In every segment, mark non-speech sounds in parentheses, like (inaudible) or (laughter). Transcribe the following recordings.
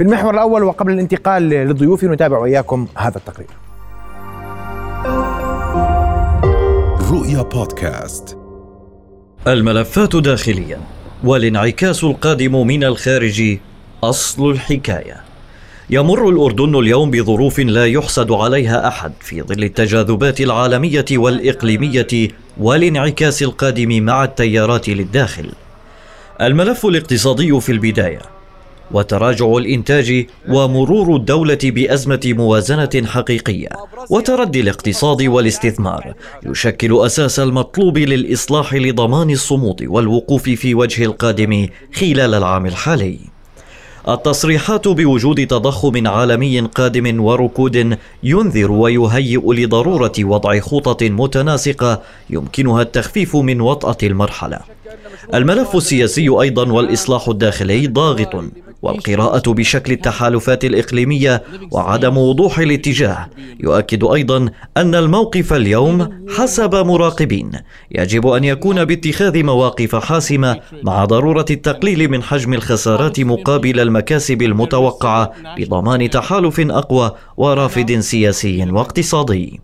في المحور الأول وقبل الانتقال للضيوف نتابع وإياكم هذا التقرير. رؤيا بودكاست. الملفات داخليا والانعكاس القادم من الخارج أصل الحكاية. يمر الأردن اليوم بظروف لا يحسد عليها أحد في ظل التجاذبات العالمية والإقليمية والانعكاس القادم مع التيارات للداخل. الملف الاقتصادي في البداية. وتراجع الإنتاج ومرور الدولة بأزمة موازنة حقيقية وتردي الاقتصاد والاستثمار يشكل أساس المطلوب للإصلاح لضمان الصمود والوقوف في وجه القادم خلال العام الحالي. التصريحات بوجود تضخم عالمي قادم وركود ينذر ويهيئ لضرورة وضع خطط متناسقة يمكنها التخفيف من وطأة المرحلة. الملف السياسي أيضا والإصلاح الداخلي ضاغط. والقراءة بشكل التحالفات الإقليمية وعدم وضوح الاتجاه يؤكد أيضا أن الموقف اليوم حسب مراقبين. يجب أن يكون باتخاذ مواقف حاسمة مع ضرورة التقليل من حجم الخسارات مقابل المكاسب المتوقعة بضمان تحالف أقوى ورافد سياسي واقتصادي.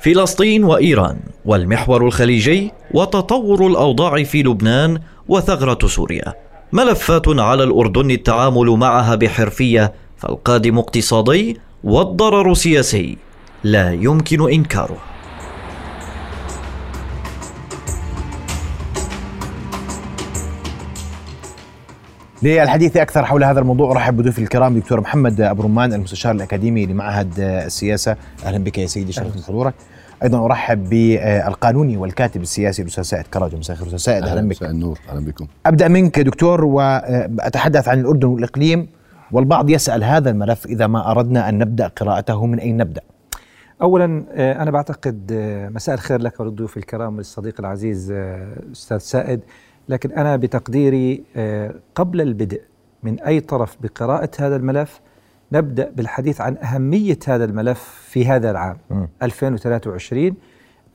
فلسطين وإيران والمحور الخليجي وتطور الأوضاع في لبنان وثغرة سوريا. ملفات على الأردن التعامل معها بحرفية فالقادم اقتصادي والضرر سياسي لا يمكن إنكاره. للحديث أكثر حول هذا الموضوع أرحب بضيوفي الكرام دكتور محمد أبو رمان المستشار الأكاديمي لمعهد السياسة. أهلا بك يا سيدي شرف حضورك. أيضا أرحب بالقانوني والكاتب السياسي الأستاذ سائد كراج. مساء الخير أستاذ سائد أهلا بك. مساء النور أهلا بكم. أبدأ منك دكتور وأتحدث عن الأردن والإقليم. والبعض يسأل هذا الملف إذا ما أردنا أن نبدأ قراءته من أين نبدأ؟ اولا أنا بعتقد مساء الخير لك وللضيوف الكرام والصديق العزيز أستاذ سائد. لكن أنا بتقديري قبل البدء من أي طرف بقراءة هذا الملف نبدأ بالحديث عن أهمية هذا الملف في هذا العام م. 2023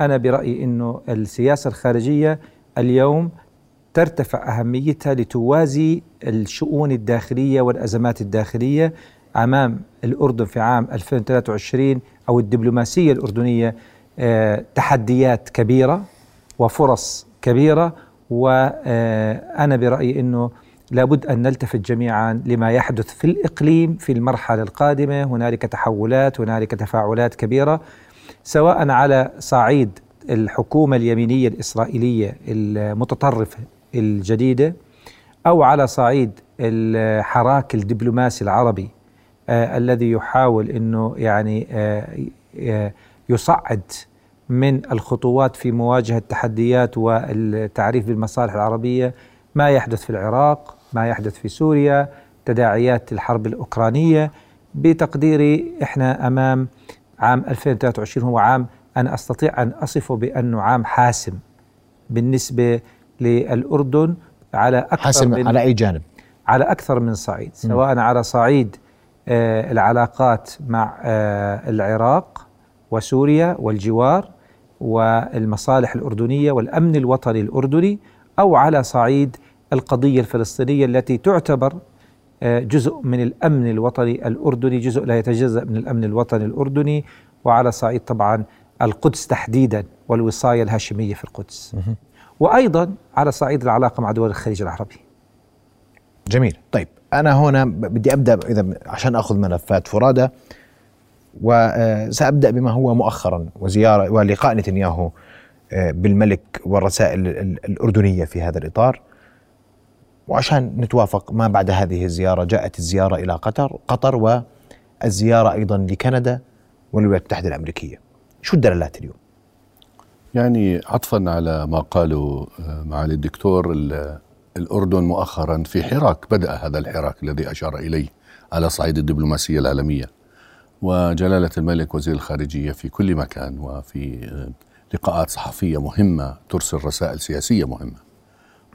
أنا برأيي إنه السياسة الخارجية اليوم ترتفع أهميتها لتوازي الشؤون الداخلية والأزمات الداخلية أمام الأردن في عام 2023 أو الدبلوماسية الأردنية تحديات كبيرة وفرص كبيرة وأنا برأيي إنه لابد أن نلتفت جميعا لما يحدث في الإقليم في المرحلة القادمة، هنالك تحولات، هنالك تفاعلات كبيرة سواء على صعيد الحكومة اليمينية الإسرائيلية المتطرفة الجديدة أو على صعيد الحراك الدبلوماسي العربي آه الذي يحاول إنه يعني آه يصعد من الخطوات في مواجهة التحديات والتعريف بالمصالح العربية ما يحدث في العراق. ما يحدث في سوريا تداعيات الحرب الأوكرانية بتقديري إحنا أمام عام 2023 هو عام أنا أستطيع أن أصفه بأنه عام حاسم بالنسبة للأردن على أكثر حاسم من على أي جانب؟ على أكثر من صعيد سواء. على صعيد آه العلاقات مع آه العراق وسوريا والجوار والمصالح الأردنية والأمن الوطني الأردني أو على صعيد القضية الفلسطينية التي تعتبر جزء من الأمن الوطني الأردني جزء لا يتجزأ من الأمن الوطني الأردني وعلى صعيد طبعا القدس تحديدا والوصاية الهاشمية في القدس. وأيضا على صعيد العلاقة مع دول الخليج العربي. جميل. طيب أنا هنا بدي أبدأ إذا عشان أخذ ملفات فرادة وسأبدأ بما هو مؤخرا وزيارة ولقاء نتنياهو بالملك والرسائل الأردنية في هذا الإطار. وعشان نتوافق ما بعد هذه الزيارة جاءت الزيارة إلى قطر قطر والزيارة أيضا لكندا والولايات المتحدة الأمريكية. شو الدلالات اليوم؟ يعني عطفا على ما قاله معالي الدكتور الأردن مؤخرا في حراك بدأ هذا الحراك الذي أشار إليه على صعيد الدبلوماسية العالمية. وجلالة الملك وزير الخارجية في كل مكان وفي لقاءات صحفية مهمة ترسل رسائل سياسية مهمة.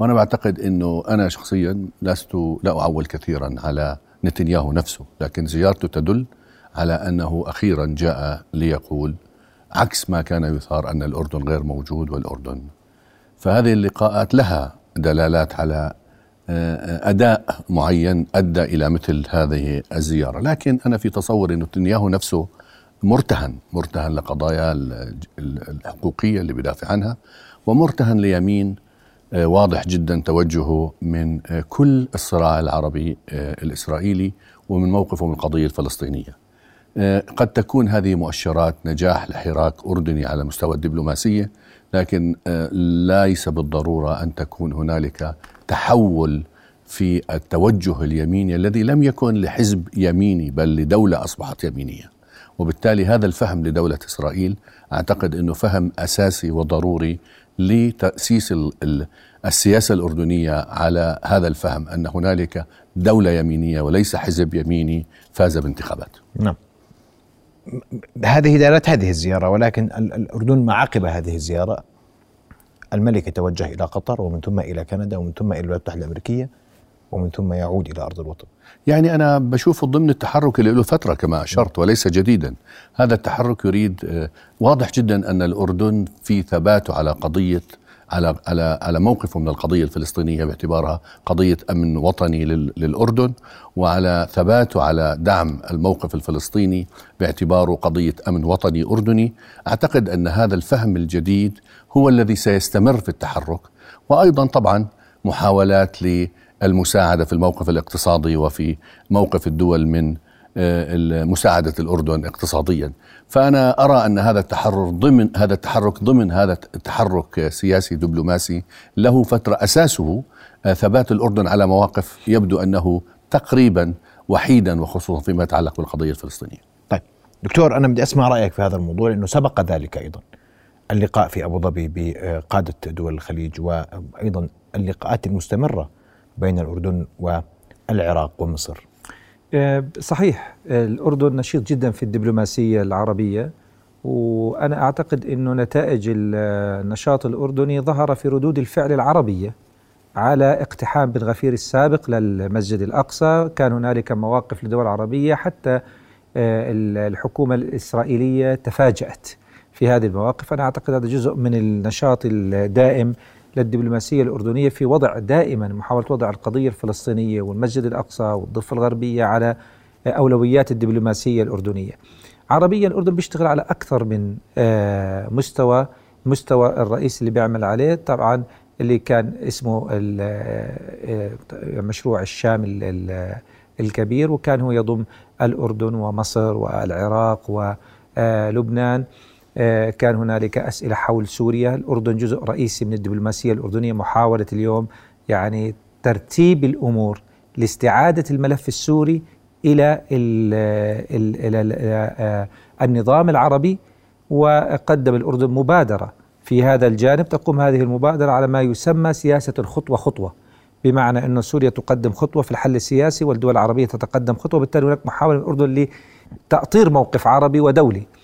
وأنا بعتقد أنه أنا شخصيا لست لا أعول كثيرا على نتنياهو نفسه لكن زيارته تدل على أنه أخيرا جاء ليقول عكس ما كان يثار أن الأردن غير موجود والأردن. فهذه اللقاءات لها دلالات على آه، أداء معين أدى إلى مثل هذه الزيارة، لكن أنا في تصوري إنه نتنياهو نفسه مرتهن مرتهن لقضايا ال- ال- الحقوقية اللي بدافع عنها ومرتهن ليمين آه، واضح جدا توجهه من آه، كل الصراع العربي آه، الإسرائيلي ومن موقفه من القضية الفلسطينيه. آه، قد تكون هذه مؤشرات نجاح لحراك أردني على مستوى الدبلوماسية لكن آه، ليس بالضرورة أن تكون هنالك تحول في التوجه اليميني الذي لم يكن لحزب يميني بل لدولة أصبحت يمينية. وبالتالي هذا الفهم لدولة إسرائيل أعتقد إنه فهم أساسي وضروري لتأسيس ال- ال- السياسة الأردنية على هذا الفهم أن هنالك دولة يمينية وليس حزب يميني فاز بانتخابات. نعم. هذه دارت هذه الزيارة ولكن ال- الأردن ما عقب هذه الزيارة. الملك يتوجه إلى قطر ومن ثم إلى كندا ومن ثم إلى الولايات المتحدة الأمريكية. ومن ثم يعود إلى أرض الوطن. يعني أنا بشوفه ضمن التحرك اللي له فترة كما أشرت وليس جديدا. هذا التحرك يريد آه، واضح جدا أن الأردن في ثباته على قضية على على على موقفه من القضية الفلسطينية باعتبارها قضية أمن وطني لل- للأردن وعلى ثباته على دعم الموقف الفلسطيني باعتباره قضية أمن وطني أردني. أعتقد أن هذا الفهم الجديد هو الذي سيستمر في التحرك. وأيضا طبعا محاولات للمساعده في الموقف الاقتصادي وفي موقف الدول من آه، مساعده الأردن اقتصاديا فأنا أرى أن هذا التحرك ضمن هذا التحرك ضمن هذا التحرك سياسي دبلوماسي له فترة أساسه آه، ثبات الأردن على مواقف يبدو أنه تقريبا وحيدا وخصوصا فيما يتعلق بالقضية الفلسطينية. طيب دكتور أنا بدي أسمع رأيك في هذا الموضوع لأنه سبق ذلك أيضا اللقاء في أبو ظبي بقادة دول الخليج وأيضا اللقاءات المستمرة بين الأردن والعراق ومصر؟ آه، صحيح الأردن نشيط جدا في الدبلوماسية العربية وأنا أعتقد أنه نتائج ال- النشاط الأردني ظهر في ردود الفعل العربية على اقتحام بن غفير السابق للمسجد الأقصى. كان هنالك مواقف لدول عربية حتى آه، ال- الحكومة الإسرائيلية تفاجأت في هذه المواقف. أنا أعتقد هذا جزء من النشاط الدائم للدبلوماسية الأردنية في وضع دائما محاولة وضع القضية الفلسطينية والمسجد الأقصى والضفة الغربية على أولويات الدبلوماسية الأردنية. عربيا الأردن بيشتغل على أكثر من آه، مستوى مستوى الرئيس اللي بيعمل عليه. طبعا اللي كان اسمه آه، آه، مشروع الشام ال- ال- الكبير وكان هو يضم الأردن ومصر والعراق ولبنان كان هنالك أسئلة حول سوريا. الأردن جزء رئيسي من الدبلوماسية الأردنية محاولة اليوم يعني ترتيب الأمور لاستعادة الملف السوري إلى آه، النظام العربي وقدم الأردن مبادرة في هذا الجانب. تقوم هذه المبادرة على ما يسمى سياسة الخطوة خطوة بمعنى أن سوريا تقدم خطوة في الحل السياسي والدول العربية تتقدم خطوة بالتالي هناك محاولة من الأردن لتأطير موقف عربي ودولي. آه،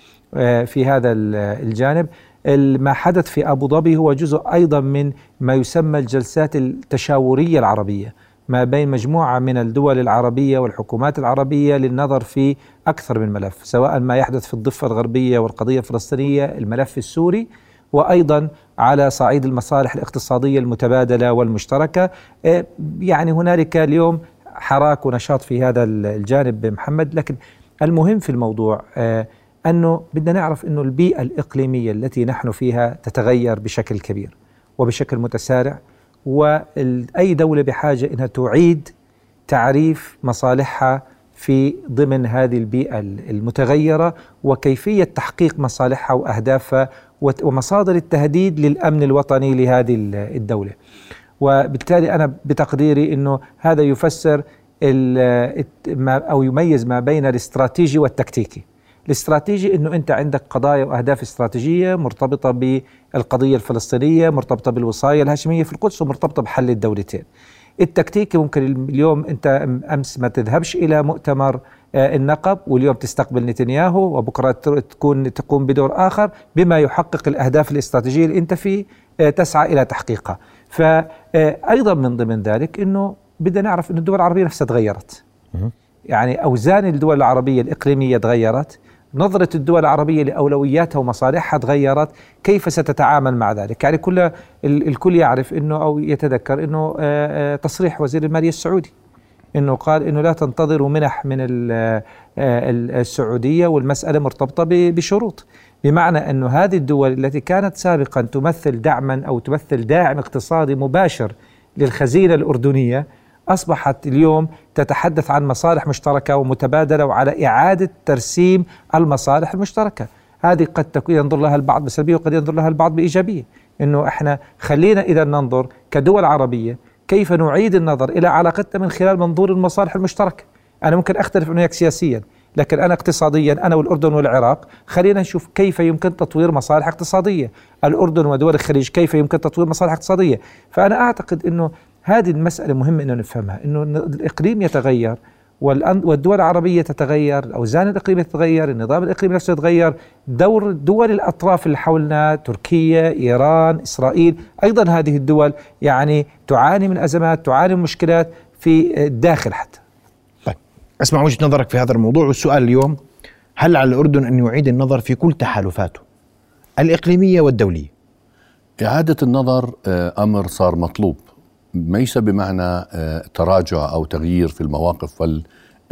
في هذا ال- الجانب. ال- ما حدث في أبو ظبي هو جزء أيضا من ما يسمى الجلسات التشاورية العربية ما بين مجموعة من الدول العربية والحكومات العربية للنظر في أكثر من ملف سواء ما يحدث في الضفة الغربية والقضية الفلسطينية الملف السوري وأيضا على صعيد المصالح الاقتصادية المتبادلة والمشتركة. آه، يعني هنالك اليوم حراك ونشاط في هذا الجانب محمد. لكن المهم في الموضوع آه، أنه بدنا نعرف أنه البيئة الإقليمية التي نحن فيها تتغير بشكل كبير وبشكل متسارع وأي دولة بحاجة أنها تعيد تعريف مصالحها في ضمن هذه البيئة المتغيرة وكيفية تحقيق مصالحها وأهدافها ومصادر التهديد للأمن الوطني لهذه ال- الدولة. وبالتالي أنا بتقديري أنه هذا يفسر أو يميز ما بين الاستراتيجي والتكتيكي. الاستراتيجي إنه أنت عندك قضايا وأهداف استراتيجية مرتبطة بالقضية الفلسطينية، مرتبطة بالوصايه الهاشمية في القدس ومرتبطة بحل الدولتين. التكتيكي ممكن اليوم أنت أمس ما تذهبش إلى مؤتمر آه، النقب واليوم تستقبل نتنياهو وبكرة تكون تقوم بدور آخر بما يحقق الأهداف الاستراتيجية اللي أنت في آه، تسعى إلى تحقيقها. فايضا من ضمن ذلك إنه بدنا نعرف إنه الدول العربية نفسها تغيرت. يعني أوزان الدول العربية الإقليمية تغيرت نظرة الدول العربية لأولوياتها ومصالحها تغيرت كيف ستتعامل مع ذلك؟ يعني كل الكل يعرف أنه أو يتذكر أنه آه، آه، تصريح وزير المالية السعودي إنه قال إنه لا تنتظروا منح من السعودية والمسألة مرتبطة بشروط. بمعنى أن هذه الدول التي كانت سابقا تمثل دعما أو تمثل داعم اقتصادي مباشر للخزينة الأردنية أصبحت اليوم تتحدث عن مصالح مشتركة ومتبادلة وعلى إعادة ترسيم المصالح المشتركة. هذه قد تكون ينظر لها البعض بسلبية وقد ينظر لها البعض بإيجابية. إنه إحنا خلينا إذا ننظر كدول عربية كيف نعيد النظر إلى علاقتنا من خلال منظور المصالح المشتركة. أنا ممكن أختلف أنه سياسيا لكن أنا اقتصاديا أنا والأردن والعراق خلينا نشوف كيف يمكن تطوير مصالح اقتصادية. الأردن ودول الخليج كيف يمكن تطوير مصالح اقتصادية؟ فأنا أعتقد أنه هذه المسألة مهمة أنه نفهمها أنه الإقليم يتغير والدول العربية تتغير الأوزان الإقليمية تتغير النظام الإقليمي نفسه يتغير دور دول الأطراف اللي حولنا تركيا إيران إسرائيل أيضا هذه الدول يعني تعاني من أزمات تعاني من مشكلات في الداخل حتى. أسمع وجهة نظرك في هذا الموضوع والسؤال اليوم هل على الأردن أن يعيد النظر في كل تحالفاته؟ الإقليمية والدولية؟ إعادة النظر آه، أمر صار مطلوب. ليس بمعنى آه، تراجع أو تغيير في المواقف بل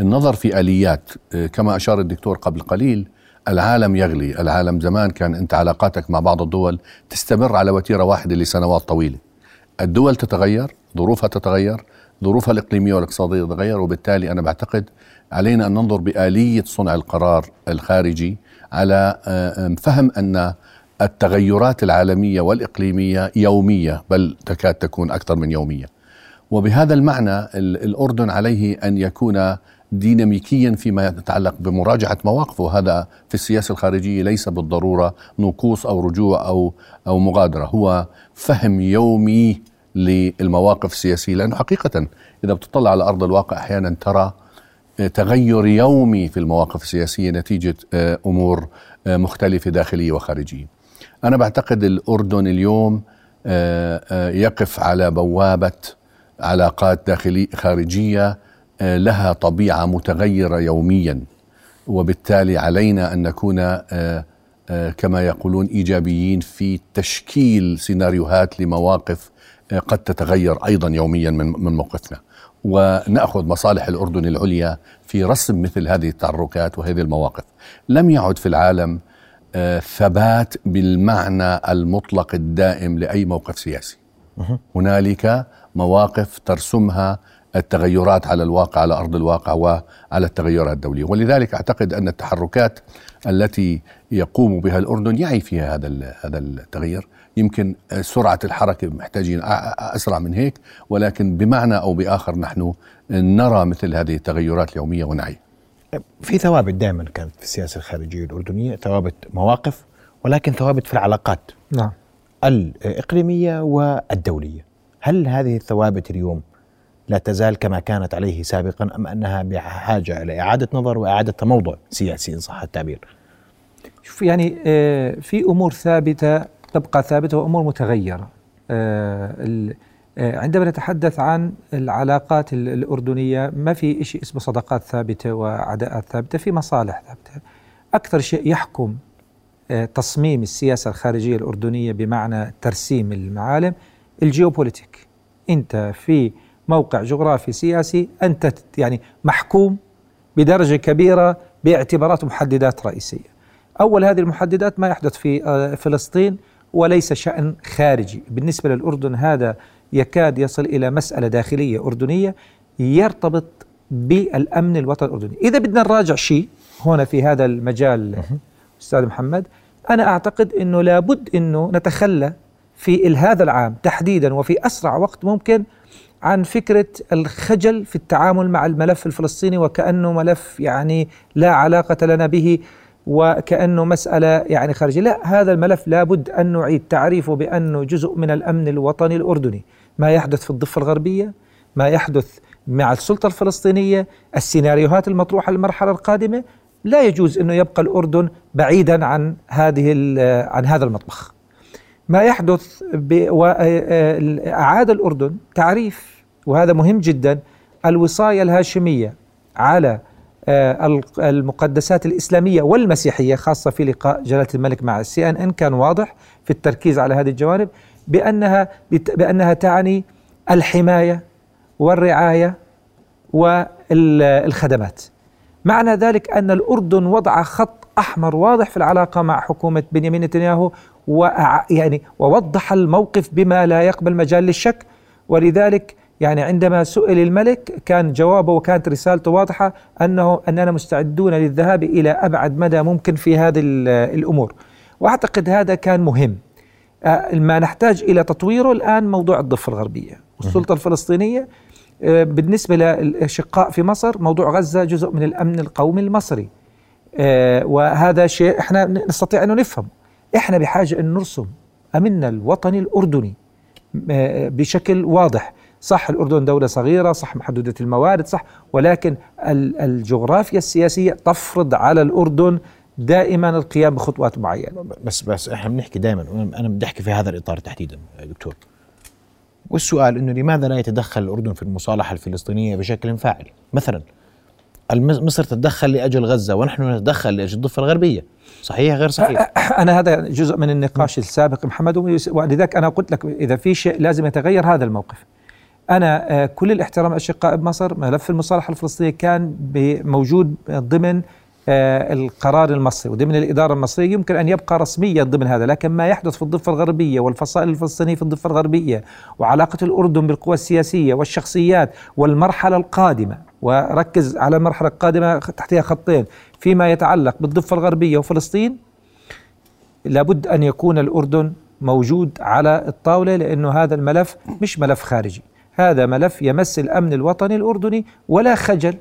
النظر في آليات. آه، كما أشار الدكتور قبل قليل العالم يغلي. العالم زمان كان أنت علاقاتك مع بعض الدول تستمر على وتيرة واحدة لسنوات طويلة. الدول تتغير ظروفها تتغير ظروفها الإقليمية والاقتصادية تتغير وبالتالي أنا بعتقد علينا أن ننظر بآلية صنع القرار الخارجي على آه، فهم أن التغيرات العالمية والإقليمية يومية بل تكاد تكون أكثر من يومية. وبهذا المعنى الأردن عليه أن يكون ديناميكيا فيما يتعلق بمراجعة مواقفه. هذا في السياسة الخارجية ليس بالضرورة نقوص أو رجوع أو أو مغادرة. هو فهم يومي للمواقف السياسية لأنه حقيقة إذا بتطلع على أرض الواقع أحيانا ترى آه، تغير يومي في المواقف السياسية نتيجة آه، أمور آه، مختلفة داخلية وخارجية. أنا بعتقد الأردن اليوم يقف على بوابة علاقات داخلية خارجية لها طبيعة متغيرة يوميا. وبالتالي علينا أن نكون كما يقولون إيجابيين في تشكيل سيناريوهات لمواقف قد تتغير أيضا يوميا من موقفنا. ونأخذ مصالح الأردن العليا في رسم مثل هذه التحركات وهذه المواقف. لم يعد في العالم آه، ثبات بالمعنى المطلق الدائم لأي موقف سياسي. هنالك مواقف ترسمها التغيرات على الواقع على أرض الواقع وعلى التغيرات الدوليه ولذلك أعتقد أن التحركات التي يقوم بها الأردن يعي فيها هذا هذا التغيير. يمكن سرعة الحركة محتاجين أسرع من هيك ولكن بمعنى أو بآخر نحن نرى مثل هذه التغيرات اليومية ونعي. في ثوابت دائما كانت في السياسة الخارجية الأردنية ثوابت مواقف ولكن ثوابت في العلاقات نعم الإقليمية والدولية هل هذه الثوابت اليوم لا تزال كما كانت عليه سابقا أم أنها بحاجة إلى إعادة نظر وإعادة تموضع سياسي إن صح التعبير؟ شوف يعني آه، في أمور ثابتة تبقى ثابتة وأمور متغيرة. آه، آه، عندما نتحدث عن العلاقات الأردنية ما في شيء اسمه صداقات ثابتة وعداءات ثابتة، في مصالح ثابتة. أكثر شيء يحكم تصميم السياسة الخارجية الأردنية بمعنى ترسيم المعالم الجيوبوليتيك. أنت في موقع جغرافي سياسي أنت يعني محكوم بدرجة كبيرة باعتبارات محددات رئيسية. أول هذه المحددات ما يحدث في آه، فلسطين وليس شأن خارجي، بالنسبة للأردن هذا يكاد يصل إلى مسألة داخلية أردنية يرتبط بالأمن الوطني الأردني، إذا بدنا نراجع شيء هنا في هذا المجال أستاذ محمد أنا أعتقد إنه لابد إنه نتخلى في هذا العام تحديدا وفي أسرع وقت ممكن عن فكرة الخجل في التعامل مع الملف الفلسطيني وكأنه ملف يعني لا علاقة لنا به وكأنه مسألة يعني خارجية. لا هذا الملف لابد أن نعيد تعريفه بأنه جزء من الأمن الوطني الأردني. ما يحدث في الضفة الغربية ما يحدث مع السلطة الفلسطينية السيناريوهات المطروحة للمرحلة القادمة لا يجوز أنه يبقى الأردن بعيدا عن هذه عن هذا المطبخ. ما يحدث أعاد الأردن تعريف وهذا مهم جدا الوصاية الهاشمية على آه، ال- المقدسات الإسلامية والمسيحية خاصة في لقاء جلالة الملك مع السي إن إن كان واضح في التركيز على هذه الجوانب. بأنها بأنها تعني الحماية والرعاية والخدمات. معنى ذلك أن الأردن وضع خط أحمر واضح في العلاقة مع حكومة بنيامين نتنياهو يعني ووضح الموقف بما لا يقبل مجال للشك. ولذلك يعني عندما سئل الملك كان جوابه وكانت رسالته واضحة أنه أننا مستعدون للذهاب إلى أبعد مدى ممكن في هذه ال- الأمور. وأعتقد هذا كان مهم. ما نحتاج إلى تطويره الآن موضوع الضفة الغربية والسلطة الفلسطينية. آه، بالنسبة للأشقاء في مصر موضوع غزة جزء من الأمن القومي المصري. آه، وهذا شيء إحنا نستطيع أن نفهم. إحنا بحاجة أن نرسم أمننا الوطني الأردني آه، بشكل واضح. صح الأردن دولة صغيرة صح محدودة الموارد صح ولكن ال- الجغرافيا السياسية تفرض على الأردن دائما القيام بخطوات معينة. بس بس إحنا بنحكي دائما. أنا بدي أحكي في هذا الإطار تحديدا دكتور. والسؤال إنه لماذا لا يتدخل الأردن في المصالحة الفلسطينية بشكل فاعل؟ مثلا مصر تتدخل لأجل غزة ونحن نتدخل لأجل الضفة الغربية؟ صحيح غير صحيح؟ أنا هذا جزء من النقاش السابق محمد ولذلك أنا قلت لك إذا في شيء لازم يتغير هذا الموقف. أنا آه، كل الاحترام أشقاء بمصر ملف المصالحة الفلسطينية كان موجود ضمن القرار المصري. وضمن الإدارة المصرية. يمكن أن يبقى رسميا ضمن هذا لكن ما يحدث في الضفة الغربية والفصائل الفلسطينية في الضفة الغربية وعلاقة الأردن بالقوى السياسية والشخصيات والمرحلة القادمة. وركز على المرحلة القادمة تحتها خطين. فيما يتعلق بالضفة الغربية وفلسطين لابد أن يكون الأردن موجود على الطاولة لأنه هذا الملف مش ملف خارجي، هذا ملف يمس الأمن الوطني الأردني ولا خجل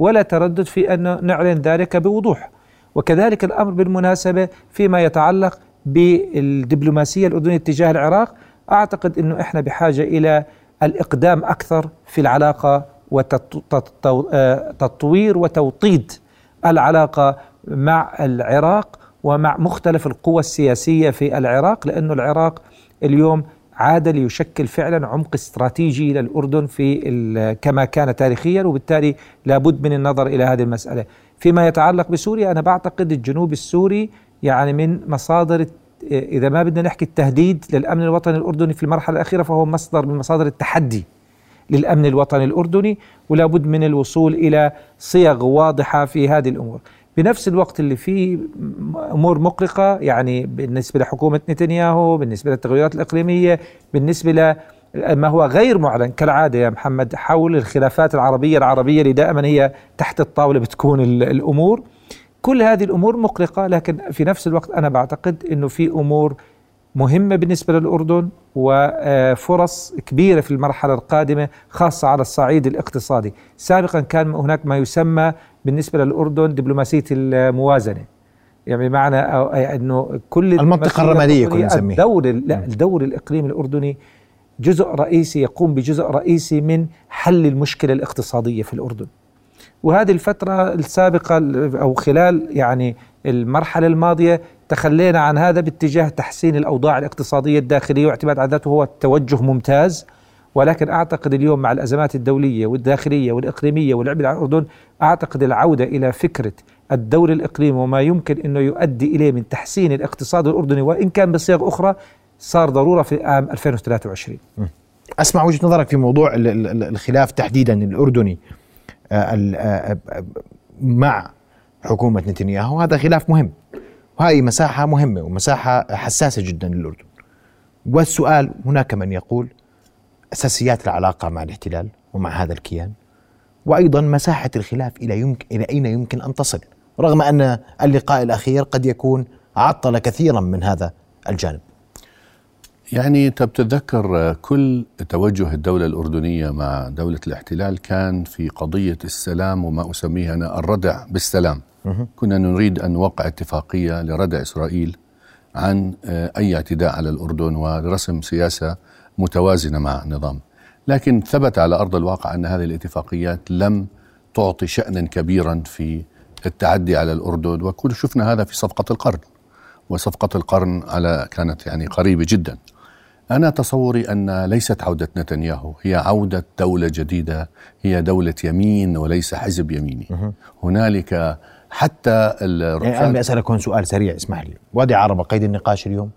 ولا تردد في أن نعلن ذلك بوضوح. وكذلك الأمر بالمناسبة فيما يتعلق بالدبلوماسية الأردنية تجاه العراق، أعتقد إنه إحنا بحاجة إلى الإقدام أكثر في العلاقة وتطوير وتوطيد العلاقة مع العراق ومع مختلف القوى السياسية في العراق لأنه العراق اليوم عاد ليشكل فعلا عمق استراتيجي للاردن في كما كان تاريخيا وبالتالي لابد من النظر إلى هذه المسألة. فيما يتعلق بسوريا أنا بعتقد الجنوب السوري يعني من مصادر إذا ما بدنا نحكي التهديد للأمن الوطني الأردني في المرحلة الأخيرة فهو مصدر من مصادر التحدي للأمن الوطني الأردني ولا بد من الوصول إلى صيغ واضحة في هذه الأمور. بنفس الوقت اللي فيه أمور مقلقة يعني بالنسبة لحكومة نتنياهو، بالنسبة للتغيرات الإقليمية، بالنسبة ل ما هو غير معلن كالعادة يا محمد حول الخلافات العربية العربية اللي دائما هي تحت الطاولة بتكون ال- الأمور. كل هذه الأمور مقلقة لكن في نفس الوقت أنا بعتقد إنه في أمور مهمة بالنسبة للأردن وفرص كبيرة في المرحلة القادمة خاصة على الصعيد الاقتصادي. سابقا كان هناك ما يسمى بالنسبة للأردن دبلوماسية الموازنة. يعني بمعنى أو- أي أنه كل المنطقة الرمادية كنا نسميها. الدور لا الدور الإقليمي الأردني جزء رئيسي يقوم بجزء رئيسي من حل المشكلة الاقتصادية في الأردن. وهذه الفترة السابقة أو خلال يعني المرحلة الماضية تخلينا عن هذا باتجاه تحسين الأوضاع الاقتصادية الداخلية واعتماد على ذاته هو توجه ممتاز. ولكن أعتقد اليوم مع الأزمات الدولية والداخلية والإقليمية والعبء على الأردن أعتقد العودة إلى فكرة الدور الإقليمي وما يمكن أنه يؤدي إليه من تحسين الاقتصاد الأردني وإن كان بصيغ أخرى صار ضرورة في عام 2023 أسمع وجهة نظرك في موضوع ال- ال- ال- الخلاف تحديدا الأردني آه، آه، آه، مع حكومة نتنياهو. هذا خلاف مهم. وهذه مساحة مهمة ومساحة حساسة جدا للأردن. والسؤال هناك من يقول أساسيات العلاقة مع الاحتلال ومع هذا الكيان وأيضا مساحة الخلاف إلى يمكن إلى أين يمكن أن تصل؟ رغم أن اللقاء الأخير قد يكون عطل كثيرا من هذا الجانب. يعني أنت بتتذكر كل توجه الدولة الأردنية مع دولة الاحتلال كان في قضية السلام وما أسميه أنا الردع بالسلام. كنا نريد أن نوقع اتفاقية لردع إسرائيل عن آه، أي اعتداء على الأردن ورسم سياسة متوازنة مع النظام. لكن ثبت على أرض الواقع أن هذه الاتفاقيات لم تعطي شأنا كبيرا في التعدي على الأردن وكل شفنا هذا في صفقة القرن وصفقة القرن على كانت يعني قريبة جدا. أنا تصوري أن ليست عودة نتنياهو هي عودة دولة جديدة هي دولة يمين وليس حزب يميني. هنالك حتى يعني أنا بسألك هون سؤال سريع اسمح لي. وادي عربة قيد النقاش اليوم؟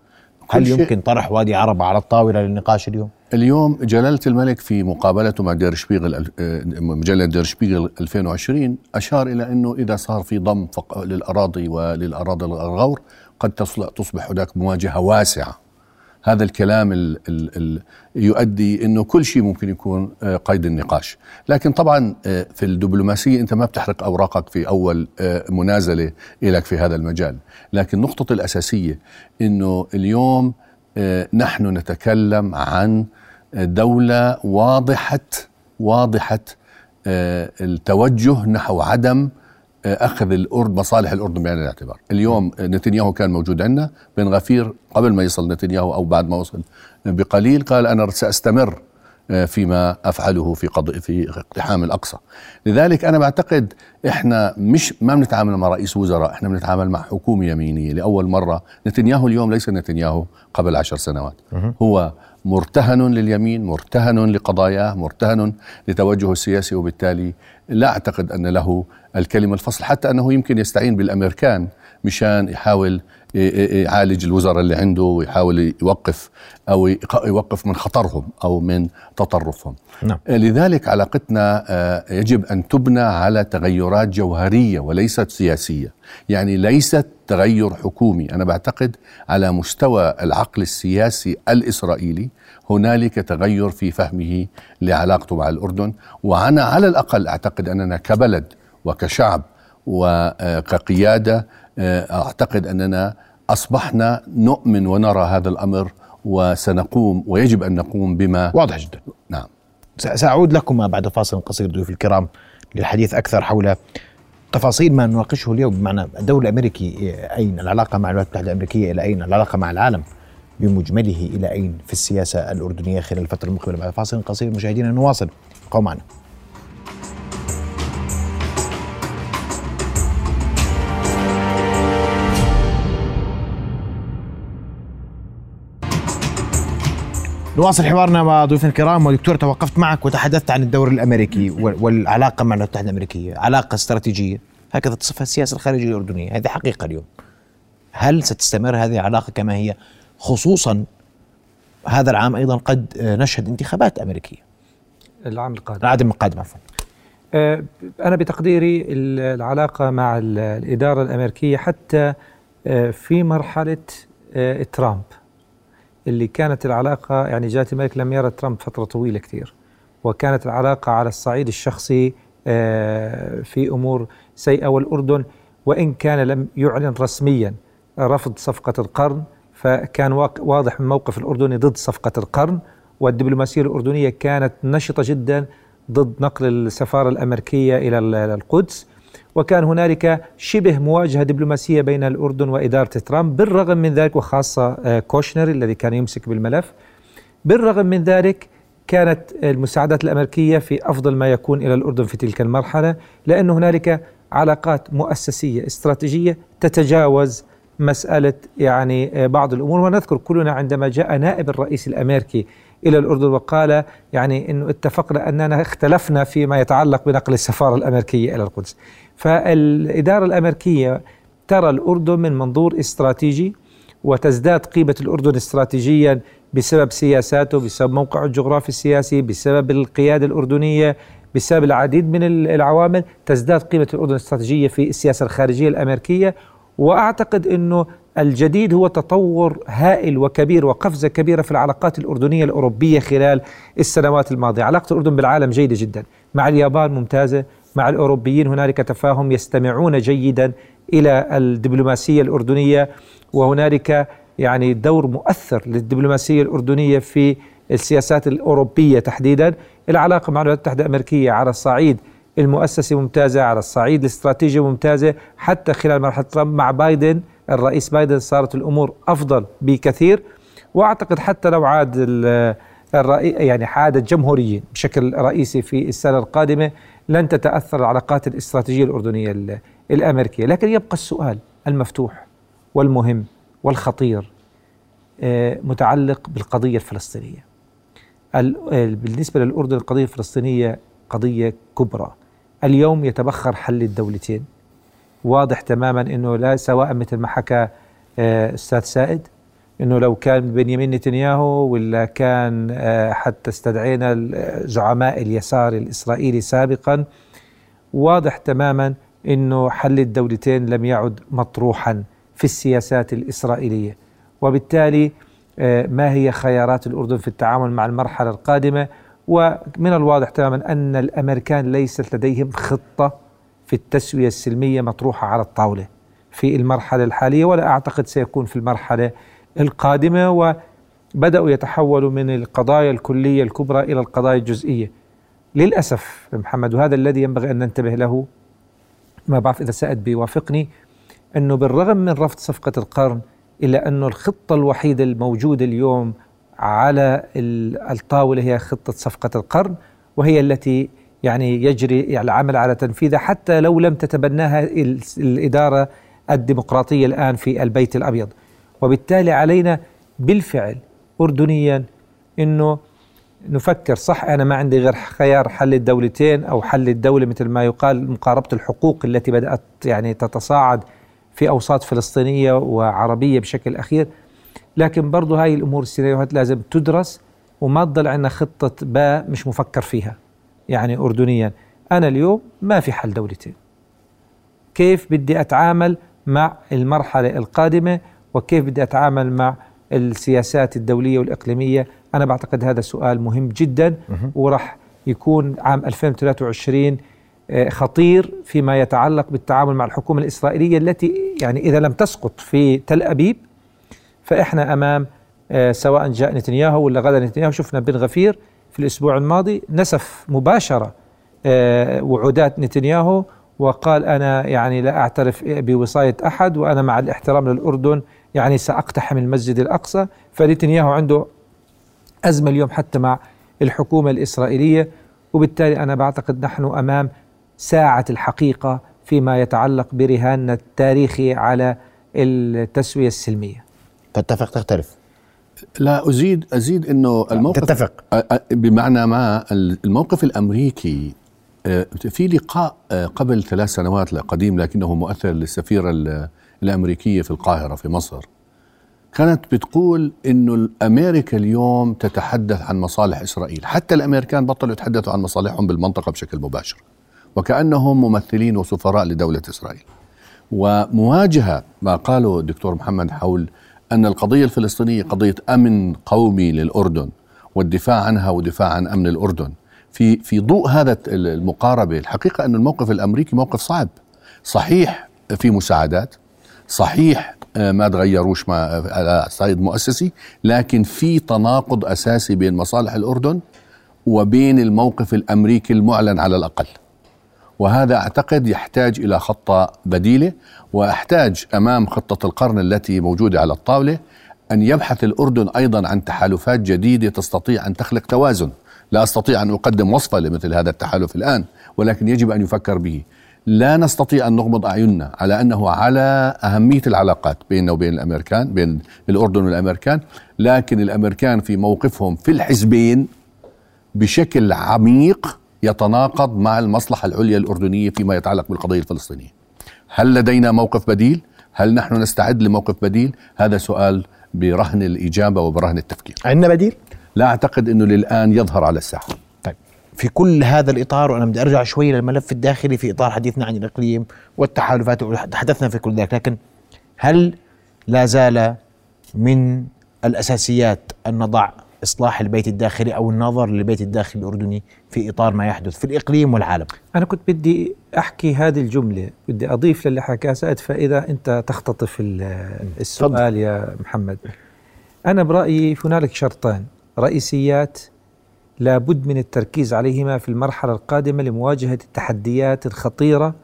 هل يمكن طرح وادي عربة على الطاولة للنقاش اليوم؟ اليوم جلالة الملك في مقابلته مع دير شبيغل آه، مجلة دير شبيغل 2020 أشار إلى أنه إذا صار في ضم للأراضي وللأراضي الغور قد تصبح هناك مواجهة واسعة. هذا الكلام ال ال ال يؤدي إنه كل شيء ممكن يكون آه، قيد النقاش، لكن طبعا آه، في الدبلوماسية أنت ما بتحرق أوراقك في أول آه، منازلة لك في هذا المجال، لكن النقطه الأساسية إنه اليوم نحن نتكلم عن دولة واضحة واضحة آه، التوجه نحو عدم أخذ الأردن مصالح الأردن بعين الاعتبار اليوم نتنياهو كان موجود عندنا بن غفير قبل ما يصل نتنياهو أو بعد ما وصل بقليل قال أنا سأستمر آه، فيما أفعله في قض... في اقتحام الأقصى. لذلك أنا بعتقد إحنا مش ما بنتعامل مع رئيس وزراء، إحنا بنتعامل مع حكومة يمينية لأول مرة، نتنياهو اليوم ليس نتنياهو قبل عشر سنوات. هو مرتهن لليمين، مرتهن لقضاياه، مرتهن لتوجهه السياسي وبالتالي لا أعتقد أن له الكلمة الفصل حتى أنه يمكن يستعين بالأمريكان مشان يحاول يعالج الوزراء اللي عنده ويحاول يوقف أو يوقف من خطرهم أو من تطرفهم. نعم. لذلك علاقتنا آه، يجب أن تبنى على تغيرات جوهرية وليست سياسية، يعني ليست تغير حكومي، أنا بعتقد على مستوى العقل السياسي الإسرائيلي هنالك تغير في فهمه لعلاقته مع الأردن، وأنا على الأقل أعتقد أننا كبلد وكشعب وكقياده آه، أعتقد أننا أصبحنا نؤمن ونرى هذا الأمر وسنقوم ويجب أن نقوم بما واضح جدا. نعم. س- سأعود لكما بعد فاصل قصير ضيوف الكرام للحديث أكثر حول تفاصيل ما نناقشه اليوم بمعنى الدولة الأمريكي أين العلاقة مع الولايات المتحدة الأمريكية إلى أين العلاقة مع العالم بمجمله إلى أين في السياسة الأردنية خلال الفترة المقبلة. بعد فاصل قصير مشاهدينا نواصل. ابقوا معنا. نواصل حوارنا مع ضيوفنا الكرام ودكتور توقفت معك وتحدثت عن الدور الأمريكي وال- والعلاقة مع الولايات المتحدة الأمريكية، علاقة استراتيجية. هكذا تصفها السياسة الخارجية الاردنيه، هذه حقيقة اليوم. هل ستستمر هذه العلاقة كما هي؟ خصوصا هذا العام أيضا قد نشهد انتخابات أمريكية، العام القادم. العام القادم عفوا. آه، أنا بتقديري ال- العلاقة مع ال- الإدارة الأمريكية حتى آه، في مرحلة آه، ترامب. اللي كانت العلاقة يعني جلالة الملك لم يرى ترامب فترة طويلة كثير وكانت العلاقة على الصعيد الشخصي آه، في أمور سيئة والأردن وإن كان لم يعلن رسميا رفض صفقة القرن فكان واضح من موقف الأردني ضد صفقة القرن والدبلوماسية الأردنية كانت نشطة جدا ضد نقل السفارة الأمريكية إلى ال- القدس. وكان هنالك شبه مواجهة دبلوماسية بين الأردن وإدارة ترامب بالرغم من ذلك وخاصة آه، كوشنر الذي كان يمسك بالملف. بالرغم من ذلك كانت المساعدات الأمريكية في أفضل ما يكون إلى الأردن في تلك المرحلة لأن هنالك علاقات مؤسسية استراتيجية تتجاوز مسألة يعني بعض الأمور. ونذكر كلنا عندما جاء نائب الرئيس الأمريكي إلى الأردن وقال يعني انه اتفقنا أننا اختلفنا فيما يتعلق بنقل السفارة الأمريكية إلى القدس. فالإدارة الأمريكية ترى الأردن من منظور استراتيجي وتزداد قيمة الأردن استراتيجيا بسبب سياساته بسبب موقعه الجغرافي السياسي بسبب القيادة الأردنية بسبب العديد من ال- العوامل. تزداد قيمة الأردن الاستراتيجية في السياسة الخارجية الأمريكية. وأعتقد أنه الجديد هو تطور هائل وكبير وقفزة كبيرة في العلاقات الأردنية الأوروبية خلال السنوات الماضية. علاقة الأردن بالعالم جيدة جدا. مع اليابان ممتازة مع الأوروبيين هنالك تفاهم يستمعون جيدا إلى الدبلوماسية الأردنية وهنالك يعني دور مؤثر للدبلوماسية الأردنية في السياسات الأوروبية تحديدا. العلاقة مع الولايات المتحدة الأمريكية على الصعيد المؤسسي ممتازة على الصعيد الاستراتيجي ممتازة. حتى خلال مرحلة ترامب مع بايدن الرئيس بايدن صارت الأمور أفضل بكثير. وأعتقد حتى لو عاد ال- الرئي يعني عاد الجمهوريين بشكل رئيسي في السنة القادمة لن تتأثر العلاقات الاستراتيجية الأردنية ال- الأمريكية. لكن يبقى السؤال المفتوح والمهم والخطير آه، متعلق بالقضية الفلسطينية. ال- آه، بالنسبة للأردن القضية الفلسطينية قضية كبرى. اليوم يتبخر حل الدولتين. واضح تماما أنه لا سواء مثل ما حكى آه، أستاذ سائد أنه لو كان بنيامين نتنياهو ولا كان آه، حتى استدعينا ال- زعماء اليسار الإسرائيلي سابقا واضح تماما أنه حل الدولتين لم يعد مطروحا في السياسات الإسرائيلية. وبالتالي آه، ما هي خيارات الأردن في التعامل مع المرحلة القادمة؟ ومن الواضح تماما أن الأمريكان ليست لديهم خطة في التسوية السلمية مطروحة على الطاولة في المرحلة الحالية ولا أعتقد سيكون في المرحلة القادمة وبدأوا يتحولوا من القضايا الكلية الكبرى إلى القضايا الجزئية. للأسف محمد وهذا الذي ينبغي أن ننتبه له ما بعرف إذا سائد بيوافقني أنه بالرغم من رفض صفقة القرن إلا أنه الخطة الوحيدة الموجودة اليوم على ال- الطاولة هي خطة صفقة القرن وهي التي يعني يجري العمل على تنفيذها حتى لو لم تتبناها ال- الإدارة الديمقراطية الآن في البيت الأبيض. وبالتالي علينا بالفعل أردنيا أنه نفكر صح أنا ما عندي غير خيار حل الدولتين أو حل الدولة مثل ما يقال مقاربة الحقوق التي بدأت يعني تتصاعد في أوساط فلسطينية وعربية بشكل أخير. لكن برضو هاي الأمور السيناريوهات لازم تدرس وما تضل عندنا خطة باء مش مفكر فيها يعني أردنيا. أنا اليوم ما في حل دولتين. كيف بدي أتعامل مع المرحلة القادمة؟ وكيف بدي أتعامل مع السياسات الدولية والإقليمية. أنا بعتقد هذا سؤال مهم جدا وراح يكون عام 2023 آه، خطير فيما يتعلق بالتعامل مع الحكومة الإسرائيلية التي يعني إذا لم تسقط في تل أبيب فإحنا أمام آه، سواء جاء نتنياهو ولا غدا نتنياهو. شفنا بن غفير في الأسبوع الماضي نسف مباشرة آه، وعودات نتنياهو وقال أنا يعني لا أعترف بوصاية أحد وأنا مع الاحترام للأردن يعني سأقتحم المسجد الأقصى فنتنياهو عنده أزمة اليوم حتى مع الحكومة الإسرائيلية وبالتالي أنا بعتقد نحن أمام ساعة الحقيقة فيما يتعلق برهاننا التاريخي على التسوية السلمية. تتفق؟ تختلف. لا أزيد أزيد إنه الموقف تتفق. بمعنى ما الموقف الأمريكي آه، في لقاء آه، قبل ثلاث سنوات لا قديم لكنه مؤثر للسفيره ال- الأمريكية في القاهرة في مصر كانت بتقول إنه أمريكا اليوم تتحدث عن مصالح إسرائيل حتى الأمريكان بطلوا يتحدثوا عن مصالحهم بالمنطقة بشكل مباشر وكأنهم ممثلين وسفراء لدولة إسرائيل. ومواجهة ما قاله الدكتور محمد حول أن القضية الفلسطينية قضية أمن قومي للأردن والدفاع عنها ودفاع عن أمن الأردن في في ضوء هذا المقاربة الحقيقة أن الموقف الأمريكي موقف صعب صحيح في مساعدات صحيح آه، ما تغيروش ما على صعيد مؤسسي لكن في تناقض أساسي بين مصالح الأردن وبين الموقف الأمريكي المعلن على الأقل. وهذا أعتقد يحتاج إلى خطة بديلة وأحتاج أمام خطة القرن التي موجودة على الطاولة أن يبحث الأردن أيضا عن تحالفات جديدة تستطيع أن تخلق توازن. لا أستطيع أن أقدم وصفة لمثل هذا التحالف الآن ولكن يجب أن يفكر به. لا نستطيع أن نغمض أعيننا على أنه على أهمية العلاقات بيننا وبين الأمريكان بين الأردن والأمريكان لكن الأمريكان في موقفهم في الحزبين بشكل عميق يتناقض مع المصلحة العليا الأردنية فيما يتعلق بالقضية الفلسطينية هل لدينا موقف بديل؟ هل نحن نستعد لموقف بديل؟ هذا سؤال برهن الإجابة وبرهن التفكير عندنا بديل؟ لا أعتقد أنه للآن يظهر على الساحة في كل هذا الإطار وأنا بدي أرجع شوي للملف الداخلي في إطار حديثنا عن الإقليم والتحالفات وتحدثنا في كل ذلك. لكن هل لا زال من الأساسيات أن نضع إصلاح البيت الداخلي أو النظر للبيت الداخلي الأردني في إطار ما يحدث في الإقليم والعالم؟ أنا كنت بدي أحكي هذه الجملة بدي أضيف للي حكاه سعد فإذا أنت تختطف ال- السؤال يا محمد. أنا برأيي هنالك شرطان رئيسيات لابد من التركيز عليهما في المرحلة القادمة لمواجهة التحديات الخطيرة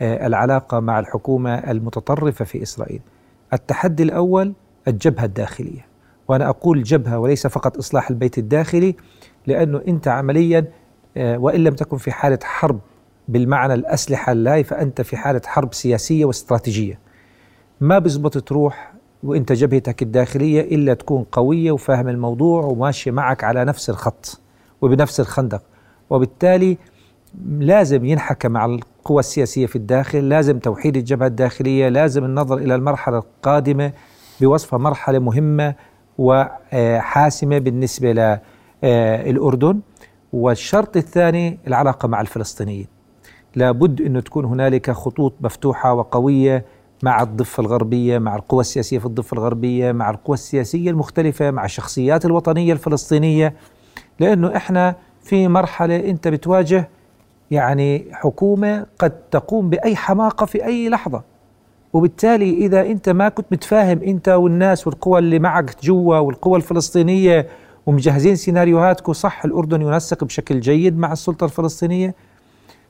والعلاقة مع الحكومة المتطرفة في إسرائيل. التحدي الأول الجبهة الداخلية. وأنا أقول جبهة وليس فقط إصلاح البيت الداخلي لأنه أنت عمليا آه، وإن لم تكن في حالة حرب بالمعنى الأسلحة اللاي فأنت في حالة حرب سياسية واستراتيجية. ما بزبط تروح وانت جبهتك الداخلية إلا تكون قوية وفاهم الموضوع وماشية معك على نفس الخط وبنفس الخندق وبالتالي لازم ينحكى مع القوى السياسية في الداخل، لازم توحيد الجبهة الداخلية، لازم النظر إلى المرحلة القادمة بوصفها مرحلة مهمة وحاسمة بالنسبة للاردن والشرط الثاني العلاقة مع الفلسطينيين. لابد إنه تكون هنالك خطوط مفتوحة وقوية مع الضفة الغربية، مع القوى السياسية في الضفة الغربية، مع القوى السياسية المختلفة، مع الشخصيات الوطنية الفلسطينية. لأنه إحنا في مرحلة أنت بتواجه يعني حكومة قد تقوم بأي حماقة في أي لحظة. وبالتالي إذا أنت ما كنت متفاهم أنت والناس والقوى اللي معك جوا والقوى الفلسطينية ومجهزين سيناريوهاتكم صح الأردن ينسق بشكل جيد مع السلطة الفلسطينية.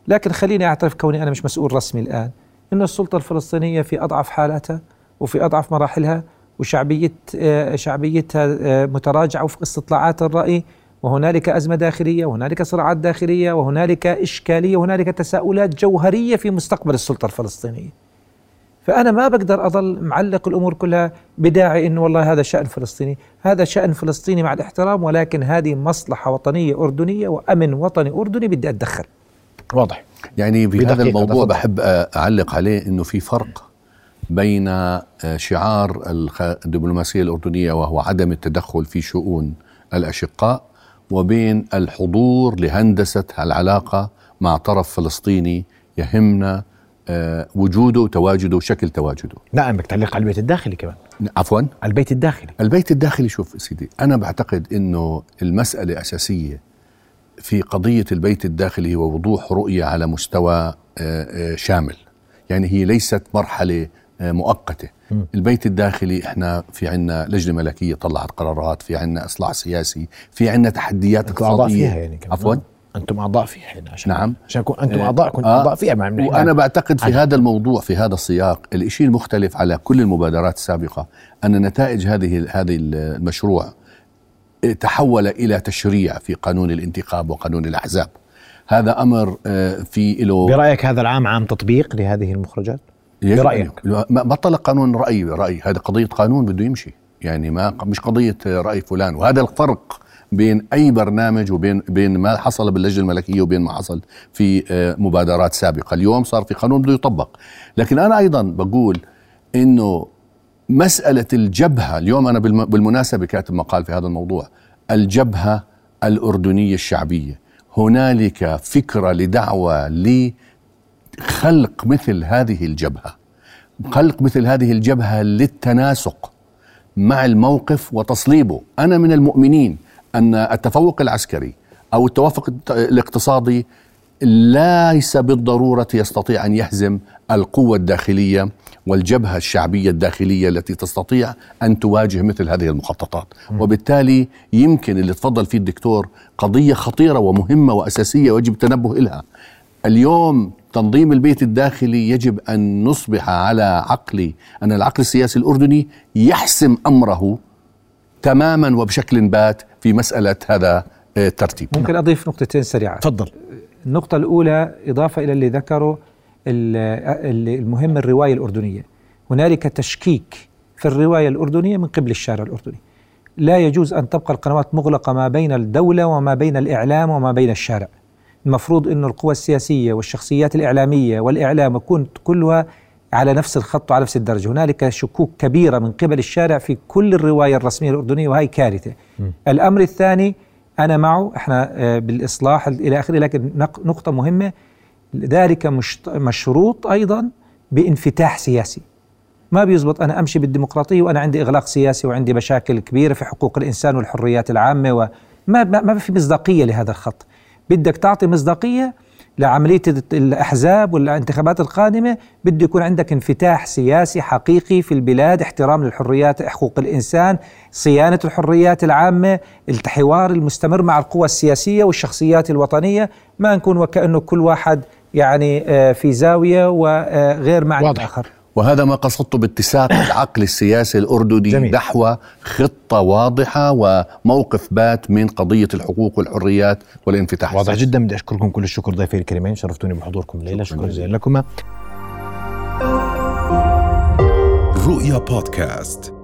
لكن خليني أعترف كوني أنا مش مسؤول رسمي الآن. انه السلطة الفلسطينية في أضعف حالاتها وفي أضعف مراحلها وشعبية آه، شعبيتها آه، متراجعة وفق استطلاعات الرأي وهنالك أزمة داخلية وهنالك صراعات داخلية وهنالك إشكالية وهنالك تساؤلات جوهرية في مستقبل السلطة الفلسطينية. فأنا ما بقدر أظل معلق الأمور كلها بداعي انه والله هذا شأن فلسطيني، هذا شأن فلسطيني مع الاحترام ولكن هذه مصلحة وطنية أردنية وأمن وطني أردني بدي أتدخل. واضح. يعني في هذا الموضوع. بحب أعلق عليه إنه في فرق بين آه، شعار الدبلوماسية الأردنية وهو عدم التدخل في شؤون الأشقاء وبين الحضور لهندسة العلاقة مع طرف فلسطيني يهمنا آه، وجوده وتواجده وشكل تواجده. أنا بدك تعليق على البيت الداخلي كمان. عفوا؟ البيت الداخلي. البيت الداخلي شوف سيدي أنا بعتقد أنه المسألة أساسية في قضية البيت الداخلي هو وضوح رؤية على مستوى آه، آه، شامل. يعني هي ليست مرحلة آه، مؤقتة. البيت الداخلي إحنا في عنا لجنة ملكية طلعت قرارات في عنا إصلاح سياسي في عنا تحديات اقتصادية. فيها يعني عفوا؟ أنتم أعضاء فيها يعني عشان نعم. عشان يكون أنتم أعضاء كنتم آه. أعضاء فيها. مع إحنا- وأنا بعتقد في هذا الموضوع في هذا السياق الشيء المختلف على كل المبادرات السابقة أن نتائج هذه هذه المشروع تحول إلى تشريع في قانون الانتخاب وقانون الأحزاب. هذا أمر آه، في له برأيك هذا العام عام تطبيق لهذه المخرجات؟ ما بطل قانون رأي رأي. هذا قضية قانون بده يمشي. يعني ما مش قضية رأي فلان. وهذا الفرق بين أي برنامج وبين بين ما حصل باللجنة الملكية وبين ما حصل في آه، مبادرات سابقة. اليوم صار في قانون بده يطبق. لكن أنا أيضا بقول إنه مسألة الجبهة اليوم أنا بالم- بالمناسبة كاتب مقال في هذا الموضوع الجبهة الأردنية الشعبية. هنالك فكرة لدعوة لخلق مثل هذه الجبهة. خلق مثل هذه الجبهة للتناسق مع الموقف وتصليبه. أنا من المؤمنين أن التفوق العسكري أو التوافق الت- الاقتصادي ليس بالضرورة يستطيع أن يهزم القوة الداخلية والجبهة الشعبية الداخلية التي تستطيع أن تواجه مثل هذه المخططات. وبالتالي يمكن اللي تفضل فيه الدكتور قضية خطيرة ومهمة وأساسية ويجب التنبه إلها. اليوم تنظيم البيت الداخلي يجب أن نصبح على عقل أن العقل السياسي الأردني يحسم أمره تماما وبشكل بات في مسألة هذا آه، الترتيب. ممكن أضيف نقطتين سريعة. تفضل. النقطة الأولى إضافة إلى اللي ذكره ال- ال- المهم الرواية الأردنية. هنالك تشكيك في الرواية الأردنية من قبل الشارع الأردني. لا يجوز أن تبقى القنوات مغلقة ما بين الدولة وما بين الإعلام وما بين الشارع. المفروض أن القوى السياسية والشخصيات الإعلامية والإعلام يكون كلها على نفس الخط وعلى نفس الدرجة. هنالك شكوك كبيرة من قبل الشارع في كل الرواية الرسمية الأردنية وهي كارثة. الأمر الثاني أنا معه إحنا آه، بالإصلاح إلى آخره لكن نق- نقطة مهمة ذلك مشروط أيضا بانفتاح سياسي. ما بيزبط أنا أمشي بالديمقراطية وأنا عندي إغلاق سياسي وعندي مشاكل كبيرة في حقوق الإنسان والحريات العامة وما ما, ما في مصداقية لهذا الخط. بدك تعطي مصداقية لعملية الأحزاب والانتخابات القادمة بده يكون عندك انفتاح سياسي حقيقي في البلاد احترام للحريات حقوق الإنسان صيانة الحريات العامة الحوار المستمر مع القوى السياسية والشخصيات الوطنية ما نكون وكأنه كل واحد يعني آه، في زاوية وغير مع واضح. الآخر وهذا ما قصدته باتساق (coughs) العقل السياسي الأردني جميل. نحو خطة واضحة وموقف بات من قضية الحقوق والحريات والانفتاح واضح السياسي. جدا. بدي أشكركم كل الشكر ضيفي الكريمين. شرفتوني بحضوركم الليلة. شكرا جزيلا. لكم. رؤيا بودكاست.